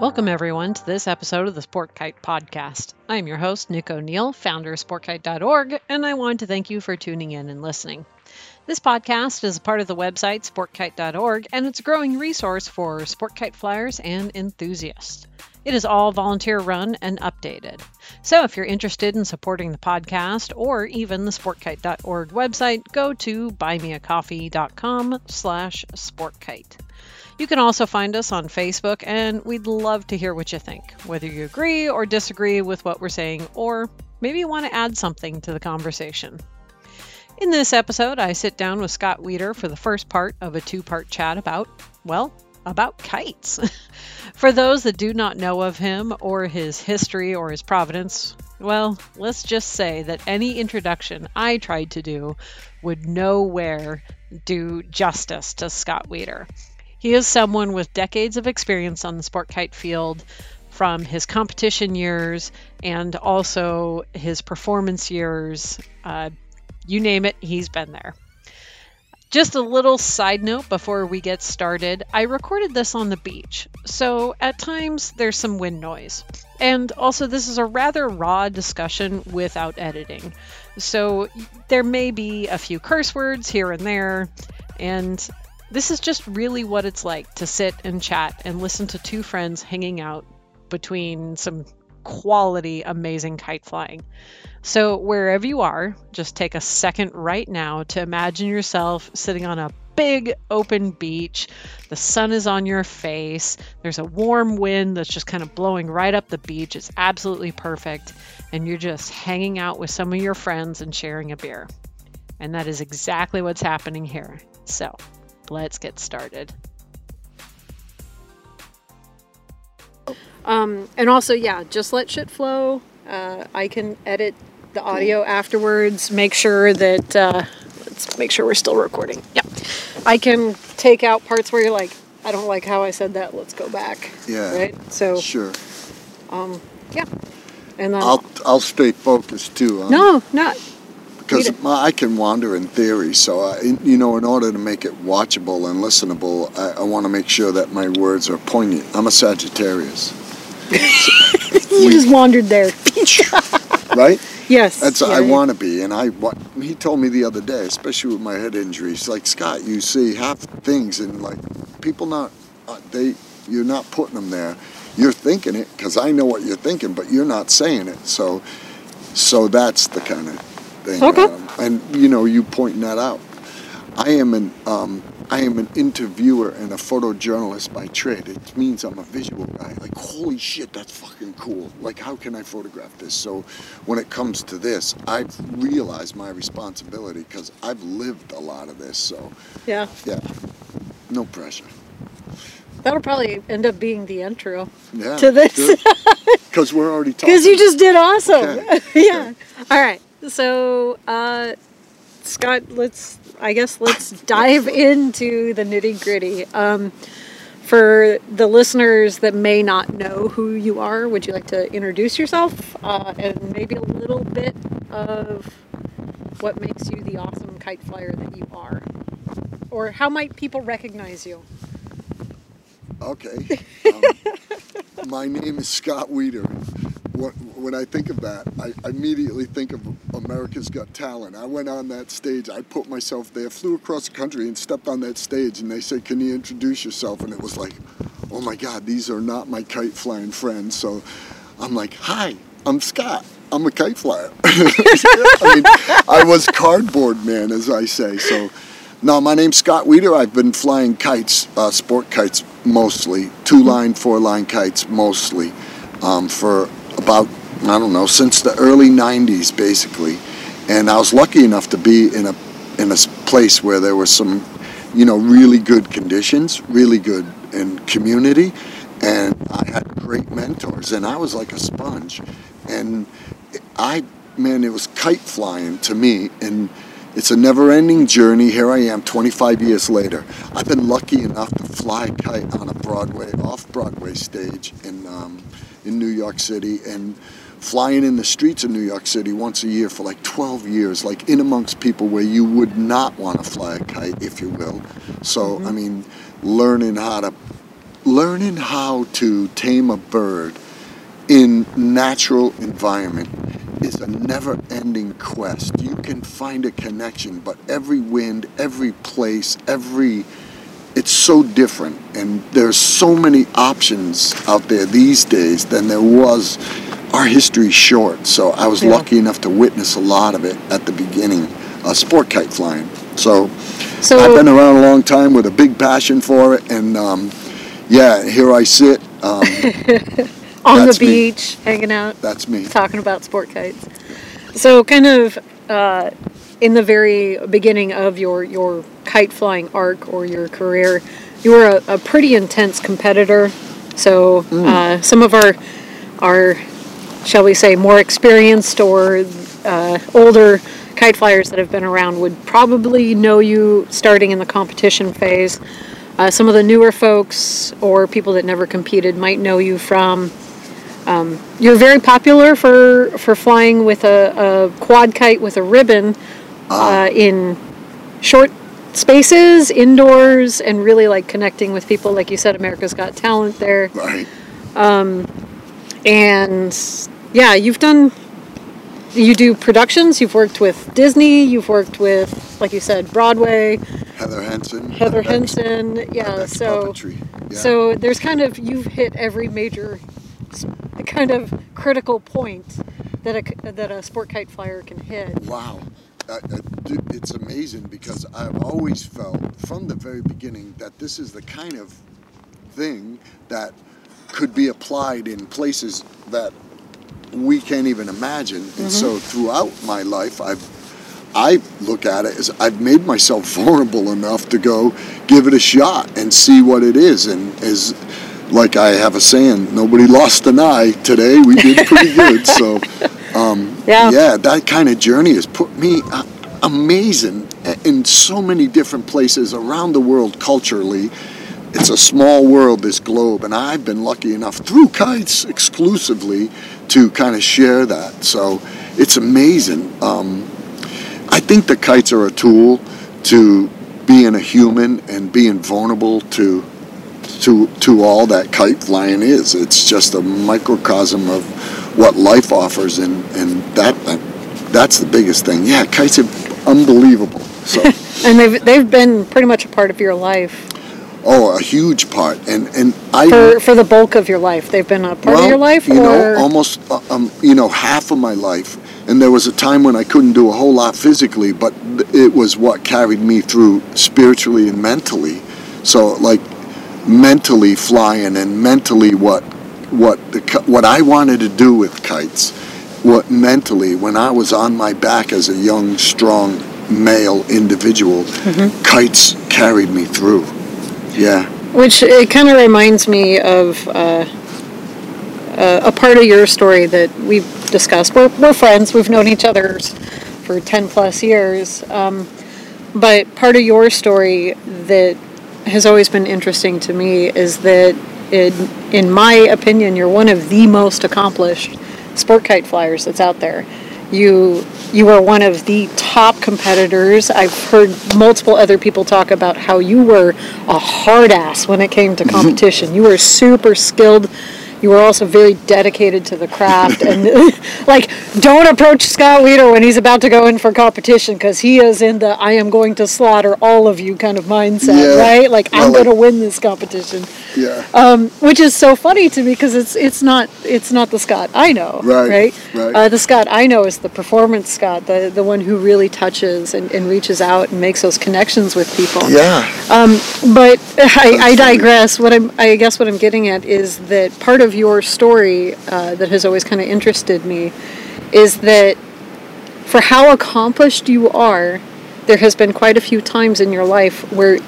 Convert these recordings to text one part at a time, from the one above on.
Welcome, everyone, to this episode of the Sport Kite Podcast. I'm your host, Nick O'Neill, founder of SportKite.org, and I want to thank you for tuning in and listening. This podcast is a part of the website sportkite.org, and it's a growing resource for sport kite flyers and enthusiasts. It is all volunteer run and updated. So if you're interested in supporting the podcast or even the sportkite.org website, go to buymeacoffee.com slash sportkite. You can also find us on Facebook, and we'd love to hear what you think, whether you agree or disagree with what we're saying, or maybe you want to add something to the conversation. In this episode, I sit down with Scott Weider for the first part of a two part chat about, well, about kites. for those that do not know of him or his history or his providence, well, let's just say that any introduction I tried to do would nowhere do justice to Scott Weider. He is someone with decades of experience on the sport kite field from his competition years and also his performance years. Uh, you name it, he's been there. Just a little side note before we get started I recorded this on the beach, so at times there's some wind noise. And also, this is a rather raw discussion without editing. So there may be a few curse words here and there, and this is just really what it's like to sit and chat and listen to two friends hanging out between some quality, amazing kite flying. So, wherever you are, just take a second right now to imagine yourself sitting on a big open beach. The sun is on your face. There's a warm wind that's just kind of blowing right up the beach. It's absolutely perfect. And you're just hanging out with some of your friends and sharing a beer. And that is exactly what's happening here. So, let's get started. Um, and also, yeah, just let shit flow. Uh, I can edit the audio afterwards. Make sure that uh, let's make sure we're still recording. Yeah, I can take out parts where you're like, I don't like how I said that. Let's go back. Yeah. Right. So. Sure. Um. Yeah. And then. I'll I'll stay focused too. Um, no, not because my, I can wander in theory. So I, you know, in order to make it watchable and listenable, I, I want to make sure that my words are poignant. I'm a Sagittarius. You we, just wandered there. right? Yes. That's yeah, I yeah. want to be, and I. What, he told me the other day, especially with my head injuries, like Scott, you see half things, and like people not uh, they you're not putting them there. You're thinking it because I know what you're thinking, but you're not saying it. So, so that's the kind of thing. Okay. Um, and you know, you pointing that out. I am an um, I am an interviewer and a photojournalist by trade. It means I'm a visual guy. Like, holy shit, that's fucking cool. Like, how can I photograph this? So, when it comes to this, I've realized my responsibility because I've lived a lot of this. So, yeah, yeah, no pressure. That'll probably end up being the intro yeah, to this. Because we're already talking. Because you just did awesome. Okay. yeah. Okay. All right. So, uh, Scott, let's, I guess, let's dive into the nitty gritty. Um, for the listeners that may not know who you are, would you like to introduce yourself uh, and maybe a little bit of what makes you the awesome kite flyer that you are? Or how might people recognize you? Okay. Um, my name is Scott Weider. When I think of that, I immediately think of America's Got Talent. I went on that stage, I put myself there, flew across the country and stepped on that stage, and they said, Can you introduce yourself? And it was like, Oh my God, these are not my kite flying friends. So I'm like, Hi, I'm Scott. I'm a kite flyer. I mean, I was cardboard man, as I say. So, no, my name's Scott Weider. I've been flying kites, uh, sport kites mostly, two line, four line kites mostly, um, for about, I don't know, since the early 90s basically. And I was lucky enough to be in a, in a place where there were some, you know, really good conditions, really good in community. And I had great mentors, and I was like a sponge. And I, man, it was kite flying to me. And it's a never ending journey. Here I am 25 years later. I've been lucky enough to fly kite on a Broadway, off Broadway stage in, um, in New York City. And flying in the streets of New York City once a year for like 12 years, like in amongst people where you would not want to fly a kite, if you will. So, mm-hmm. I mean, learning how to learning how to tame a bird in natural environment is a never-ending quest. You can find a connection, but every wind, every place, every it's so different and there's so many options out there these days than there was our history's short so i was Yeah. lucky enough to witness a lot of it at the beginning uh, sport kite flying so So i've been around a long time with a big passion for it and um, yeah here i sit um, on the that's me. beach, hanging out, that's me talking about sport kites. So, kind of uh, in the very beginning of your your kite flying arc or your career, you were a, a pretty intense competitor. So, uh, some of our our shall we say more experienced or uh, older kite flyers that have been around would probably know you starting in the competition phase. Uh, some of the newer folks or people that never competed might know you from you're very popular for for flying with a, a quad kite with a ribbon uh, in short spaces, indoors, and really like connecting with people. Like you said, America's Got Talent there, right and yeah, you've done. You do productions. You've worked with Disney. You've worked with, like you said, Broadway, heather henson Heather Henson. Yeah, so. Yeah. So there's kind of you've hit every major kind of critical point that a that a sport kite flyer can hit. Wow. I, I, it's amazing because I've always felt from the very beginning that this is the kind of thing that could be applied in places that we can't even imagine. And so mm-hmm. throughout my life, I've I look at it as I've made myself vulnerable enough to go give it a shot and see what it is. And as like I have a saying, nobody lost an eye today. We did pretty good. So um, Yeah. yeah, that kind of journey has put me uh, amazing in so many different places around the world culturally. It's a small world, this globe, and I've been lucky enough through kites exclusively to kind of share that. So it's amazing. Um, I think the kites are a tool to being a human and being vulnerable to to to all that kite flying is. It's just a microcosm of what life offers, and and that that's the biggest thing. Yeah, kites are unbelievable. So. And they've they've been pretty much a part of your life Oh, a huge part, and and I for for the bulk of your life. They've been a part well, of your life, you or know, almost uh, um, you know half of my life. And there was a time when I couldn't do a whole lot physically, but it was what carried me through spiritually and mentally. So like mentally flying and mentally what what the what I wanted to do with kites. What mentally when I was on my back as a young, strong male individual, Mm-hmm. kites carried me through. Yeah. which it kind of reminds me of uh, uh, a part of your story that we've discussed. We're we're friends. We've known each other for ten plus years. Um, but part of your story that has always been interesting to me is that, it, in my opinion, you're one of the most accomplished sport kite flyers that's out there. You you are one of the top competitors. I've heard multiple other people talk about how you were a hard ass when it came to mm-hmm. competition. You were super skilled. You were also very dedicated to the craft and like don't approach Scott Weider when he's about to go in for competition because he is in the I am going to slaughter all of you kind of mindset, Yeah. right? Like I'm Well, going to win this competition Yeah. um, which is so funny to me because it's it's not it's not the Scott I know, Right, right? right. Uh, the Scott I know is the performance Scott, the the one who really touches and, and reaches out and makes those connections with people. yeah. Um, But I, I digress. What I'm I guess what I'm getting at is that part of your story uh, that has always kind of interested me is that for how accomplished you are, there has been quite a few times in your life where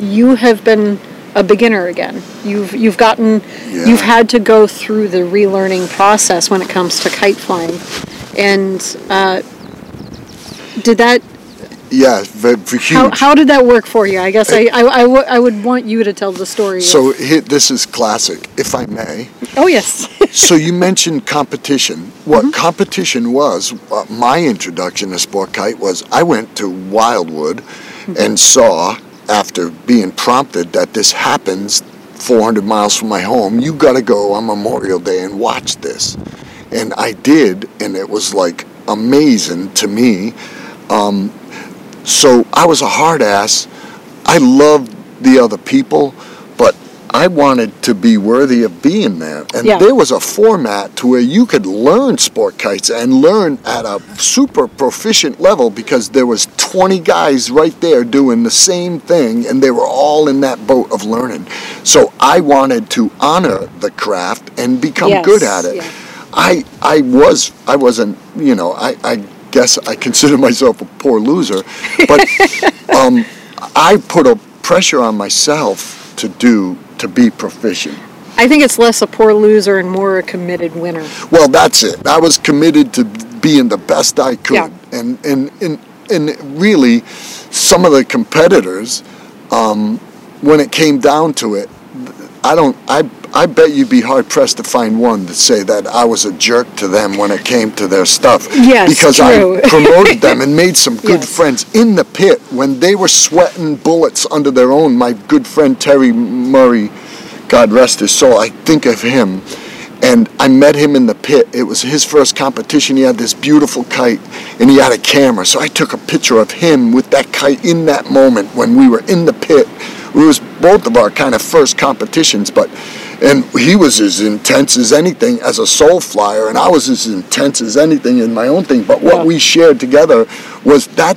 you have been a beginner again. You've you've gotten Yeah. you've had to go through the relearning process when it comes to kite flying, and uh, did that Yeah, very, huge. how, how did that work for you? I guess I, I, I, w- I would want you to tell the story. of- so hit, this is classic, if I may. oh yes, so you mentioned competition. What competition was, uh, my introduction to sport kite was I went to Wildwood and saw, after being prompted that this happens 400 miles from my home, you got to go on Memorial Day and watch this. And I did, and it was like amazing to me. Um, so I was a hard ass. I loved the other people, but I wanted to be worthy of being there. And Yeah. there was a format to where you could learn sport kites and learn at a super proficient level because there was 20 guys right there doing the same thing and they were all in that boat of learning. So I wanted to honor the craft and become Yes, good at it. yeah. I I was I wasn't you know I, I guess I consider myself a poor loser, but um, I put a pressure on myself to do to be proficient. I think it's less a poor loser and more a committed winner. Well, that's it. I was committed to being the best I could, Yeah. and and and and really, some of the competitors, um, when it came down to it, I don't. I I bet you'd be hard pressed to find one to say that I was a jerk to them when it came to their stuff. Yes, because true. I promoted them and made some good Yes. friends in the pit when they were sweating bullets under their own. My good friend Terry Murray, God rest his soul. I think of him and I met him in the pit. It was his first competition. He had this beautiful kite and he had a camera. So I took a picture of him with that kite in that moment when we were in the pit. It was both of our kind of first competitions, but and he was as intense as anything as a soul flyer, and I was as intense as anything in my own thing. But what Yeah. we shared together was that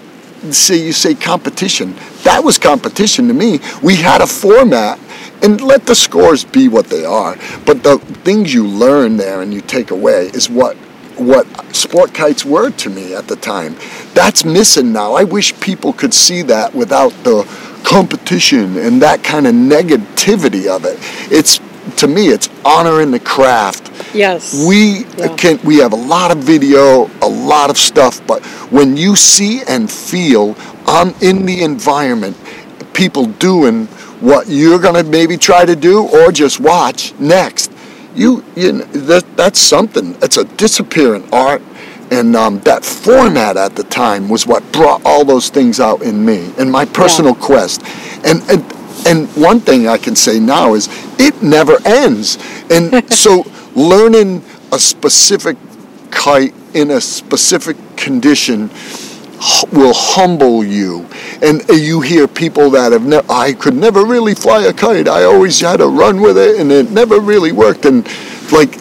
say you say competition. That was competition to me. We had a format and let the scores be what they are. But the things you learn there and you take away is what what sport kites were to me at the time. That's missing now. I wish people could see that without the competition and that kind of negativity of it. It's to me it's honoring the craft Yes. we Yeah. can we have a lot of video a lot of stuff but when you see and feel on in the environment people doing what you're going to maybe try to do or just watch next you you know, that that's something it's a disappearing art and um, that format at the time was what brought all those things out in me and my personal quest and and and one thing I can say now is it never ends. And so learning a specific kite in a specific condition will humble you. And you hear people that have never, I could never really fly a kite. I always had to run with it and it never really worked. And like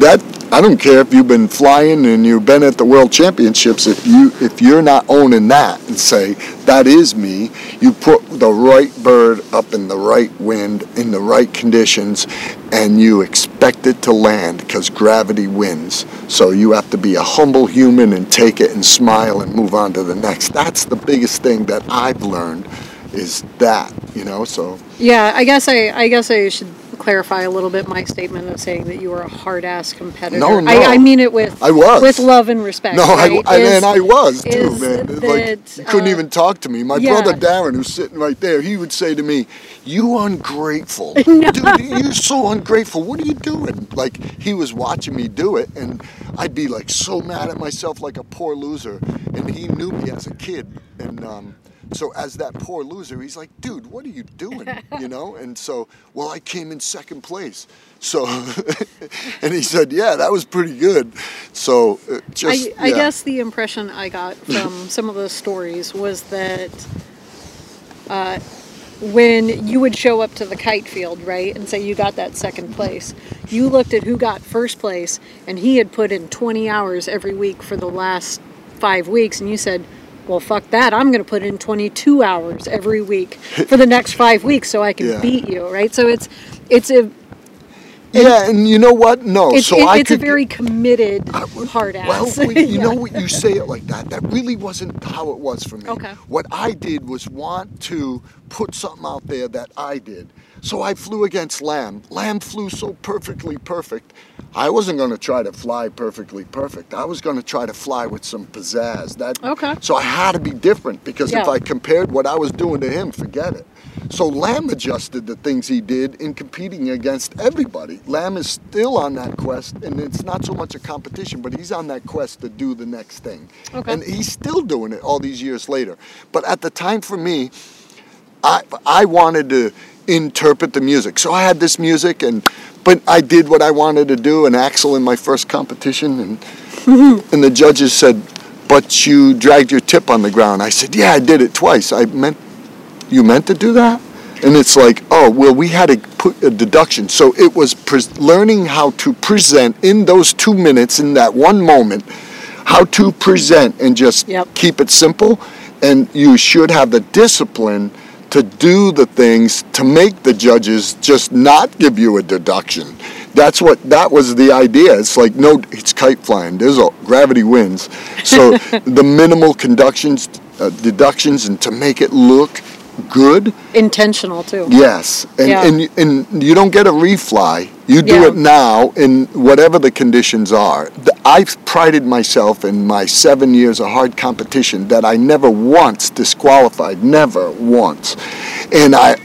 that, I don't care if you've been flying and you've been at the world championships. If you if you're not owning that and say that is me, you put the right bird up in the right wind in the right conditions, and you expect it to land because gravity wins. So you have to be a humble human and take it and smile and move on to the next. That's the biggest thing that I've learned is that you know. So Yeah, I guess I, I guess I should clarify a little bit my statement of saying that you were a hard ass competitor. No, no. I, I mean it with I was. with love and respect. No, I, right? I, Is- and I was too, man. That, like you couldn't uh, even talk to me. My yeah. brother Darren, who's sitting right there, he would say to me, "You ungrateful, dude. You're so ungrateful. What are you doing?" Like he was watching me do it, and I'd be like so mad at myself, like a poor loser. And he knew me as a kid, and um, so as that poor loser, he's like, "Dude, what are you doing?" You know. And so, well, I came in second place. So, and he said, "Yeah, that was pretty good." So, just I, I guess the impression I got from some of those stories was that uh, when you would show up to the kite field, right, and say you got that second place, you looked at who got first place, and he had put in 20 hours every week for the last five weeks, and you said, well, fuck that. I'm going to put in 22 hours every week for the next five weeks so I can Yeah. beat you, right? So it's it's a Yeah, and you know what? No, it's, so it- I it's a very committed I hard ass. Well, you Yeah. know what? You say it like that. That really wasn't how it was for me. Okay. What I did was want to put something out there that I did. So I flew against Lam. Lam flew so perfectly perfect. I wasn't going to try to fly perfectly perfect. I was going to try to fly with some pizzazz. That Okay. So I had to be different because if I compared what I was doing to him, forget it. so Lam adjusted the things he did in competing against everybody. Lam is still on that quest, and it's not so much a competition, but he's on that quest to do the next thing. Okay. And he's still doing it all these years later. But at the time for me, I I wanted to interpret the music. So I had this music and but I did what I wanted to do And Axel in my first competition and and the judges said, "But you dragged your tip on the ground." I said, "Yeah, I did it twice. I meant you meant to do that?" And it's like, "Oh, well, we had to put a deduction." So it was pres learning how to present in those 2 minutes in that one moment how to present and just Yep. keep it simple and you should have the discipline to do the things to make the judges just not give you a deduction. That's what that was the idea. It's like no it's kite flying. There's a gravity wins. So the minimal conductions uh, deductions and to make it look good Intentional too. Yes, and, Yeah. and and you don't get a refly. You do Yeah. it now in whatever the conditions are. I've prided myself in my seven years of hard competition that I never once disqualified, never once, and I,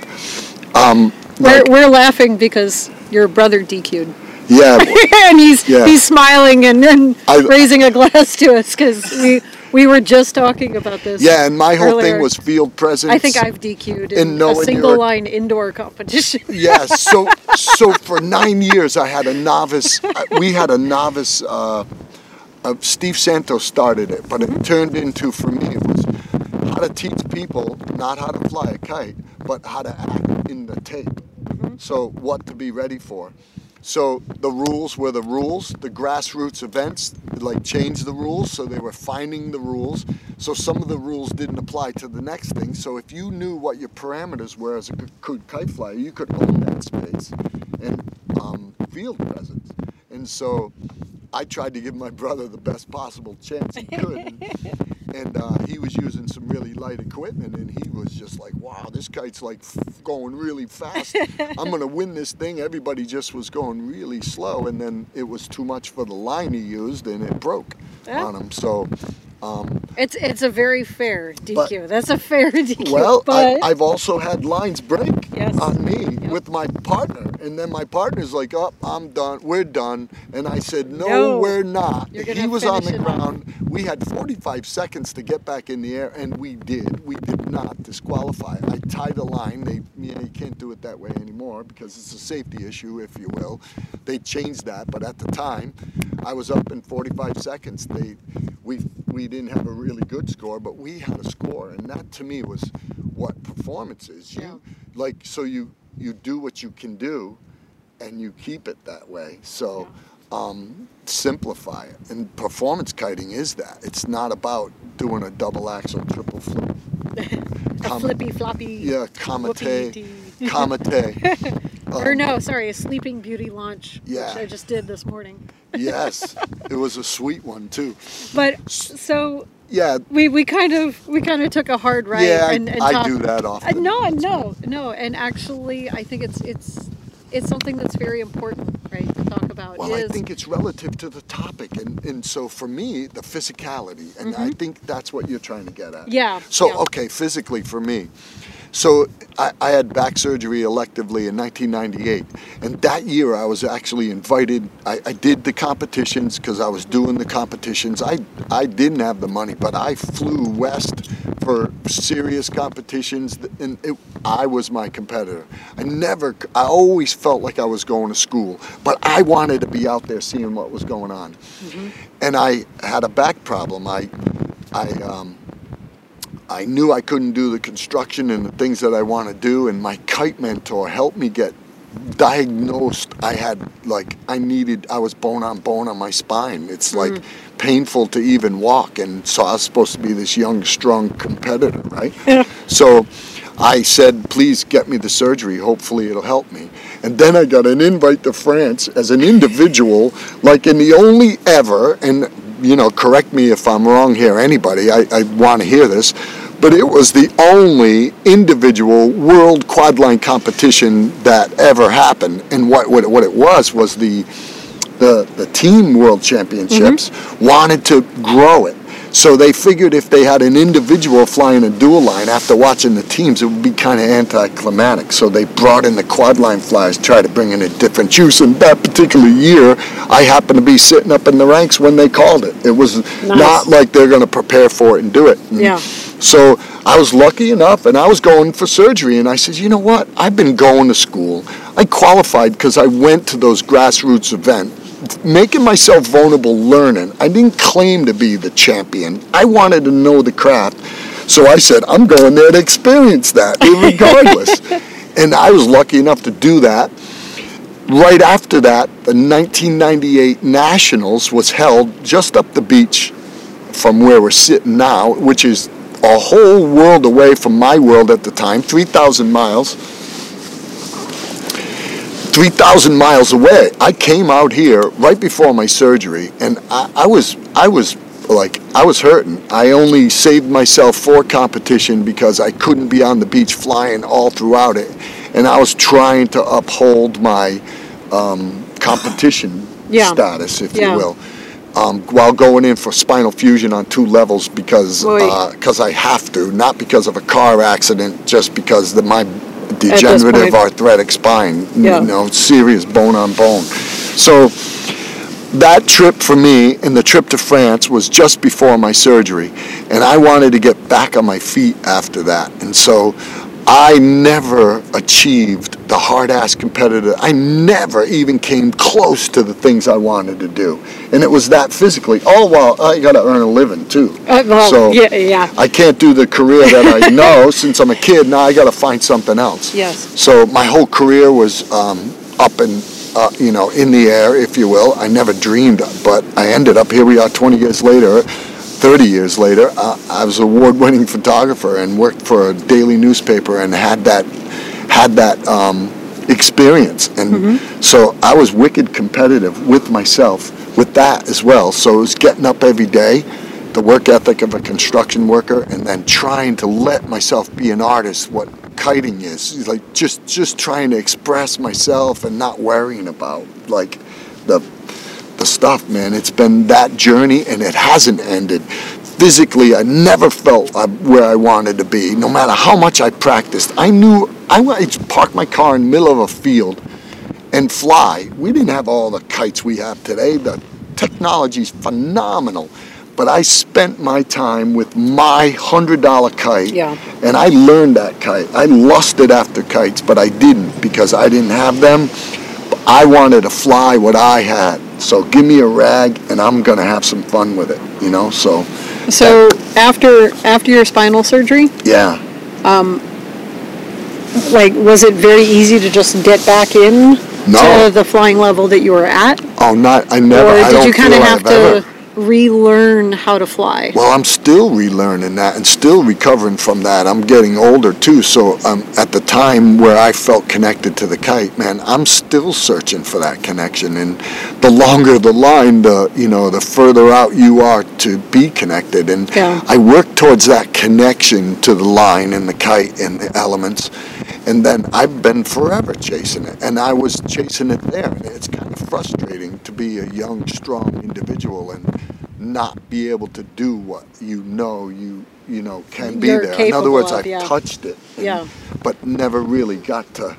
um, We're, like, we're laughing because your brother DQ'd. yeah, and he's Yeah. he's smiling and, and I- raising a glass to us because we we were just talking about this. yeah, and my whole earlier. thing was field presence. I think I've DQ'd in a single line indoor competition. Yes. So so for nine years I had a novice. uh, We had a novice. Uh, uh, Steve Santos started it, but it turned into for me it was how to teach people not how to fly a kite, but how to act in the tape. So what to be ready for. So the rules were the rules. The grassroots events like changed the rules, so they were finding the rules. So some of the rules didn't apply to the next thing. So if you knew what your parameters were as a kite flyer, you could own that space and um, field presence. And so I tried to give my brother the best possible chance he could. and uh, he was using some really light equipment, and he was just like, "Wow, this kite's like f- going really fast. I'm gonna win this thing." Everybody just was going really slow, and then it was too much for the line he used, and it broke Yeah. on him. So, um, It's it's a very fair DQ. But- That's a fair DQ. well, I, I've also had lines break Yes. on me Yep. with my partner, and then my partner's like, "Oh, I'm done. We're done." And I said, "No, No. we're not." He was on the ground. We had 45 seconds to get back in the air, and we did. We did not disqualify. I tied a line. They, yeah, you can't do it that way anymore because it's a safety issue, if you will. They changed that, but at the time, I was up in 45 seconds. They, we, we didn't have a really good score, but we had a score, and that to me was what performance is. You, Yeah. like, so you, you do what you can do, and you keep it that way. So. Um, simplify it, and performance kiting is that. It's not about doing a double Axel, triple flip. a Com- flippy floppy. Yeah, kamate, whoopee-dee. kamate. or Um, no, sorry, a Sleeping Beauty launch, Yeah. which I just did this morning. Yes, it was a sweet one too. But so Yeah, we, we kind of we kind of took a hard right yeah, I, and, and I talked- do that Uh, often. no, no, no, and actually, I think it's it's it's something that's very important, right, to talk about. Well, I think it's relative to the topic, and, and so for me, the physicality, and I think that's what you're trying to get at. Mm-hmm. Yeah, So yeah. okay, physically for me, so I, I had back surgery electively in 1998, and that year I was actually invited. I, I did the competitions because I was doing the competitions. I I didn't have the money, but I flew west for serious competitions, and it, I was my competitor. I never, I always felt like I was going to school, but I wanted to be out there seeing what was going on. And I had a back problem. I, I, um, I knew I couldn't do the construction and the things that I want to do, and my kite mentor helped me get diagnosed. I had like I needed. I was bone on bone on my spine. It's like mm. painful to even walk, and so I was supposed to be this young, strong competitor, right? so I said, "Please get me the surgery. Hopefully, it'll help me." And then I got an invite to France as an individual, like in the only ever, and you know, correct me if I'm wrong here, anybody. I, I want to hear this. But it was the only individual world quadline competition that ever happened. And what, what, what it was was the, the, the team world championships mm-hmm. wanted to grow it. So they figured if they had an individual flying a dual line after watching the teams, it would be kind of anticlimactic. So they brought in the quad line flyers, try to bring in a different juice. And that particular year, I happened to be sitting up in the ranks when they called it. It was not like they're going to prepare for it and do it. And Yeah. So I was lucky enough, and I was going for surgery. And I said, you know what? I've been going to school. I qualified because I went to those grassroots events making myself vulnerable learning. I didn't claim to be the champion. I wanted to know the craft. So I said, I'm going there to experience that, regardless. and I was lucky enough to do that. Right after that, the 1998 Nationals was held just up the beach from where we're sitting now, which is a whole world away from my world at the time, 3,000 miles. 3,000 miles away. I came out here right before my surgery, and I, I was I was like I was hurting. I only saved myself for competition because I couldn't be on the beach flying all throughout it, and I was trying to uphold my um, competition Yeah. status, if Yeah. you will. Um, while going in for spinal fusion on two levels because because I have to, not because of a car accident, just because the, my degenerative arthritic spine, Yeah. you know, serious bone on bone. So that trip for me and the trip to France was just before my surgery, and I wanted to get back on my feet after that. And so I never achieved the hard ass competitor. I never even came close to the things I wanted to do. And it was that physically. All while I got to earn a living too. Uh, well, so yeah, yeah. I can't do the career that I know since I'm a kid. Now I got to find something else. Yes. So my whole career was um, up and uh, you know in the air, if you will. I never dreamed, but I ended up here. We are 20 years later. 30 years later, uh, I was an award-winning photographer and worked for a daily newspaper and had that had that um, experience. And so I was wicked competitive with myself with that as well. So it was getting up every day, the work ethic of a construction worker, and then trying to let myself be an artist. What kiting is, It's like just just trying to express myself and not worrying about like the the stuff, man. It's been that journey, and it hasn't ended. Physically, I never felt uh, where I wanted to be, no matter how much I practiced. I knew I wanted to park my car in the middle of a field and fly. We didn't have all the kites we have today. The technology's phenomenal. But I spent my time with my $100 kite, Yeah. and I learned that kite. I lusted after kites, but I didn't because I didn't have them. I wanted to fly what I had. So give me a rag, and I'm gonna have some fun with it. You know. So So after after your spinal surgery, yeah. Um, like was it very easy to just get back in No. to the flying level that you were at, Oh, not. I never. or did you kind of have I've ever- to relearn how to fly? Well, I'm still relearning that and still recovering from that. I'm getting older too, so um, at the time where I felt connected to the kite, man, I'm still searching for that connection. And the longer the line, the you know, the further out you are to be connected. And Yeah. I work towards that connection to the line and the kite and the elements. And then I've been forever chasing it, and I was chasing it there. And it's kind of frustrating to be a young, strong individual and not be able to do what you know you you know can be You're there. In other words, of, I've yeah. touched it, and- Yeah. but never really got to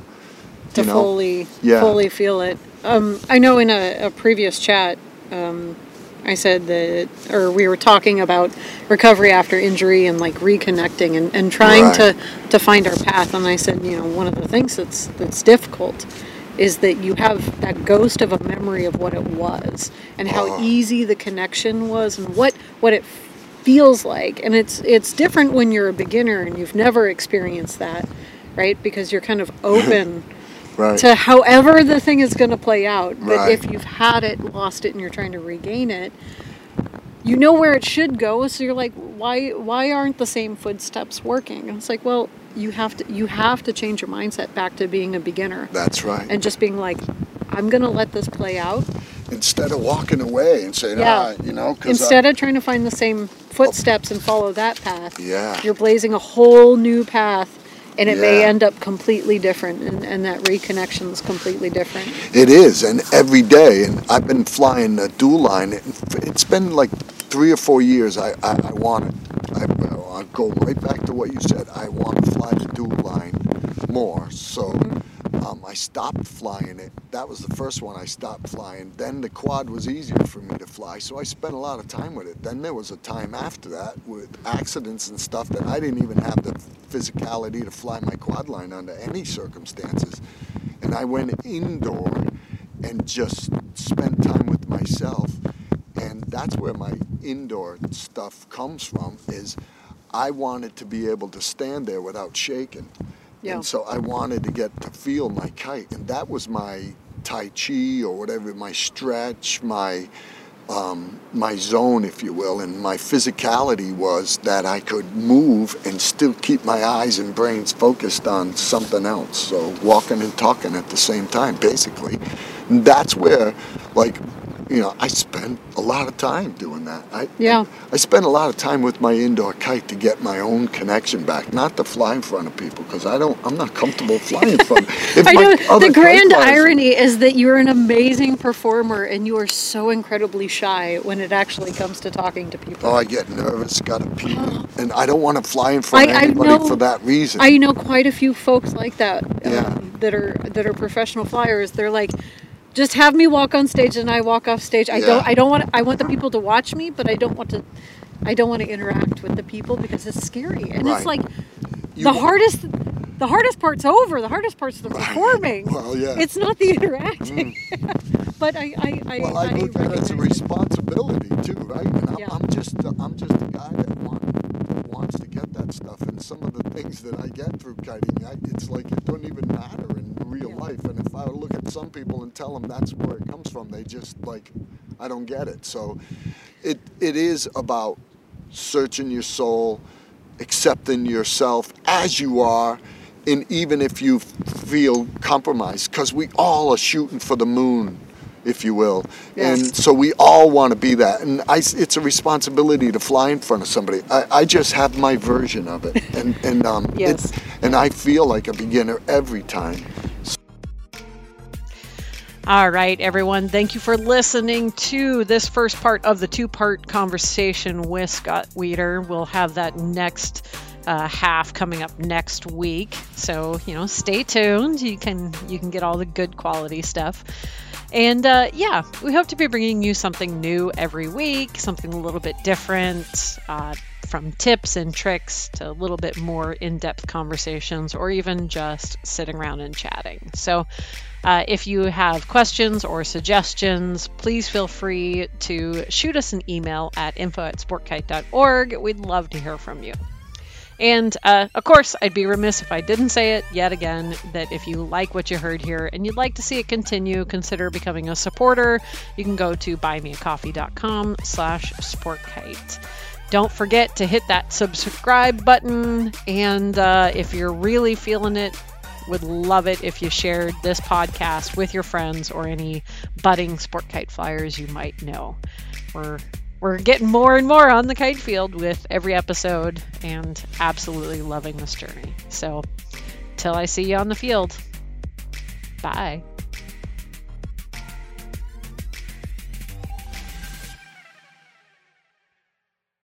to know? fully Yeah. fully feel it. Um, I know in a, a previous chat, um, I said that, or we were talking about recovery after injury and like reconnecting and, and trying Right. to to find our path. And I said, you know, one of the things that's that's difficult is that you have that ghost of a memory of what it was and how Oh. easy the connection was and what what it feels like and it's it's different when you're a beginner and you've never experienced that right because you're kind of open right. to however the thing is going to play out. But Right. if you've had it, lost it, and you're trying to regain it, you know where it should go. So you're like, why why aren't the same footsteps working? And it's like, well, you have to you have to change your mindset back to being a beginner That's right. and just being like, I'm going to let this play out Instead of walking away and saying, Yeah. ah, you know, 'cause I- instead of trying to find the same footsteps and follow that path. Yeah. You're blazing a whole new path. And it may end up completely different, and, and that reconnection is completely different. It is, and every day, and I've been flying a dual line. It's been like three or four years, I, I, I wanted, I, I'll go right back to what you said. I want to fly the dual line more. So um, I stopped flying it. That was the first one I stopped flying. Then the quad was easier for me to fly, so I spent a lot of time with it. Then there was a time after that with accidents and stuff that I didn't even have the physicality to fly my quad line under any circumstances. And I went indoor and just spent time with myself. And that's where my indoor stuff comes from is I wanted to be able to stand there without shaking. Yeah. And so I wanted to get to feel my kite, and that was my Tai Chi or whatever, my stretch, my um, my zone, if you will, and my physicality was that I could move and still keep my eyes and brains focused on something else. So walking and talking at the same time, basically. And that's where, like, you know, I spent a lot of time doing that. I, Yeah. I spent a lot of time with my indoor kite to get my own connection back, not to fly in front of people because I don't. I'm not comfortable flying in front. If I know the grand irony is that you're an amazing performer and you are so incredibly shy when it actually comes to talking to people. Oh, I get nervous, gotta pee, and I don't want to fly in front I- of anybody know- for that reason. I know quite a few folks like that um, Yeah. that are that are professional flyers. They're like, just have me walk on stage and I walk off stage. I Yeah. don't I don't want I want the people to watch me, but I don't want to I don't want to interact with the people because it's scary. And it's like You the hardest the hardest part's over. The hardest part's the performing. Well, yeah. It's not the interacting. Mm. but I I, I, well, I look at it as a responsibility too, right? And I'm, Yeah. I'm just, I'm just a guy that want, wants to get that stuff. And some of the things that I get through kiting, I, it's like it don't even matter in real Yeah. life. And if I look at some people and tell them that's where it comes from, they just like, I don't get it. So, it, it is about searching your soul, accepting yourself as you are, and even if you feel compromised, because we all are shooting for the moon, if you will. Yeah. And so we all want to be that. And I, it's a responsibility to fly in front of somebody. I, I just have my version of it. And, and, um, it- Yes. and I feel like a beginner every time. All right, everyone. Thank you for listening to this first part of the two part conversation with Scott Weider. We'll have that next uh, half coming up next week. So, you know, stay tuned. You can you can get all the good quality stuff. And uh, yeah, we hope to be bringing you something new every week, something a little bit different, uh, from tips and tricks to a little bit more in depth conversations or even just sitting around and chatting. So, uh, if you have questions or suggestions, please feel free to shoot us an email at info at sportkite.org. We'd love to hear from you. And uh, of course, I'd be remiss if I didn't say it yet again that if you like what you heard here and you'd like to see it continue, consider becoming a supporter. You can go to buymeacoffee.com slash sportkite. Don't forget to hit that subscribe button. And uh, if you're really feeling it, would love it if you shared this podcast with your friends or any budding sport kite flyers you might know. We're we're getting more and more on the kite field with every episode and absolutely loving this journey. So, till I see you on the field. Bye.